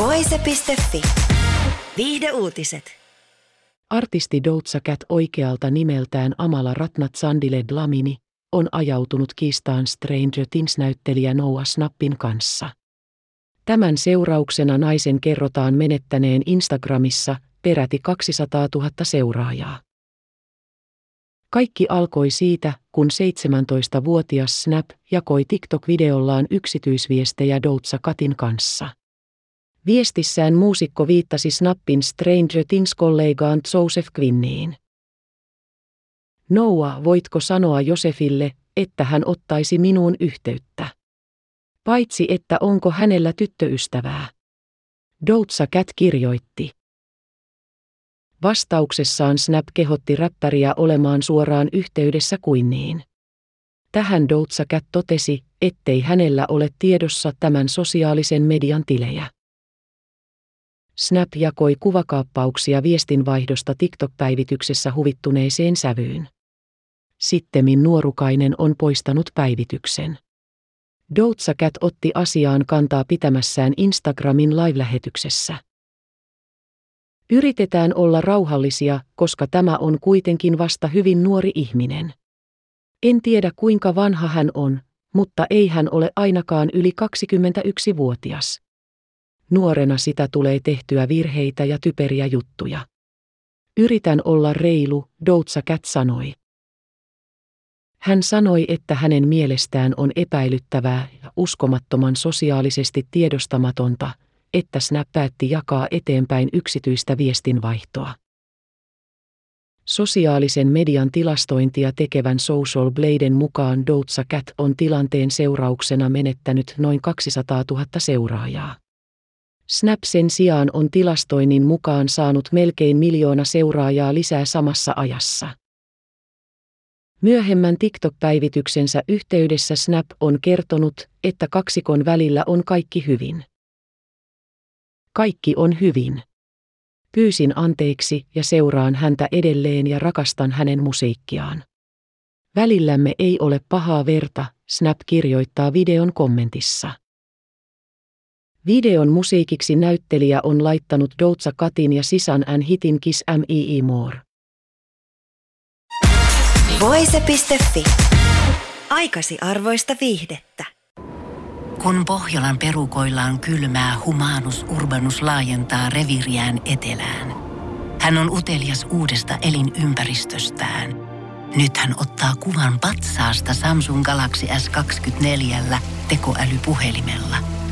Voise.fi. Viihde uutiset. Artisti Doutsa Cat oikealta nimeltään Amala Ratnat Sandile Dlamini on ajautunut kiistaan Stranger Things-näyttelijä Noah Snappin kanssa. Tämän seurauksena naisen kerrotaan menettäneen Instagramissa peräti 200 000 seuraajaa. Kaikki alkoi siitä, kun 17-vuotias Snap jakoi TikTok-videollaan yksityisviestejä Doutsa Katin kanssa. Viestissään muusikko viittasi Snappin Stranger Things-kollegaan Joseph Quinniin. Noah, voitko sanoa Josefille, että hän ottaisi minuun yhteyttä? Paitsi että onko hänellä tyttöystävää. Doutsa Cat kirjoitti. Vastauksessaan Snap kehotti räppäriä olemaan suoraan yhteydessä Quinniin. Tähän Doutsa Cat totesi, ettei hänellä ole tiedossa tämän sosiaalisen median tilejä. Snap jakoi kuvakaappauksia viestinvaihdosta TikTok-päivityksessä huvittuneeseen sävyyn. Sittemmin nuorukainen on poistanut päivityksen. Doutsa Cat otti asiaan kantaa pitämässään Instagramin live-lähetyksessä. Yritetään olla rauhallisia, koska tämä on kuitenkin vasta hyvin nuori ihminen. En tiedä kuinka vanha hän on, mutta ei hän ole ainakaan yli 21-vuotias. Nuorena sitä tulee tehtyä virheitä ja typeriä juttuja. Yritän olla reilu, Doutsa Cat sanoi. Hän sanoi, että hänen mielestään on epäilyttävää ja uskomattoman sosiaalisesti tiedostamatonta, että Snap päätti jakaa eteenpäin yksityistä viestinvaihtoa. Sosiaalisen median tilastointia tekevän Social Bladen mukaan Doutsa Cat on tilanteen seurauksena menettänyt noin 200 000 seuraajaa. Snap sen sijaan on tilastoinnin mukaan saanut melkein miljoona seuraajaa lisää samassa ajassa. Myöhemmän TikTok-päivityksensä yhteydessä Snap on kertonut, että kaksikon välillä on kaikki hyvin. Kaikki on hyvin. Pyysin anteeksi ja seuraan häntä edelleen ja rakastan hänen musiikkiaan. Välillämme ei ole pahaa verta, Snap kirjoittaa videon kommentissa. Videon musiikiksi näyttelijä on laittanut Doutsa Katin ja Sisan N hitin Kiss M.I.I. More. Voise.fi. Aikasi arvoista viihdettä. Kun Pohjolan perukoillaan kylmää, humanus urbanus laajentaa reviriään etelään. Hän on utelias uudesta elinympäristöstään. Nyt hän ottaa kuvan patsaasta Samsung Galaxy S24 tekoälypuhelimella.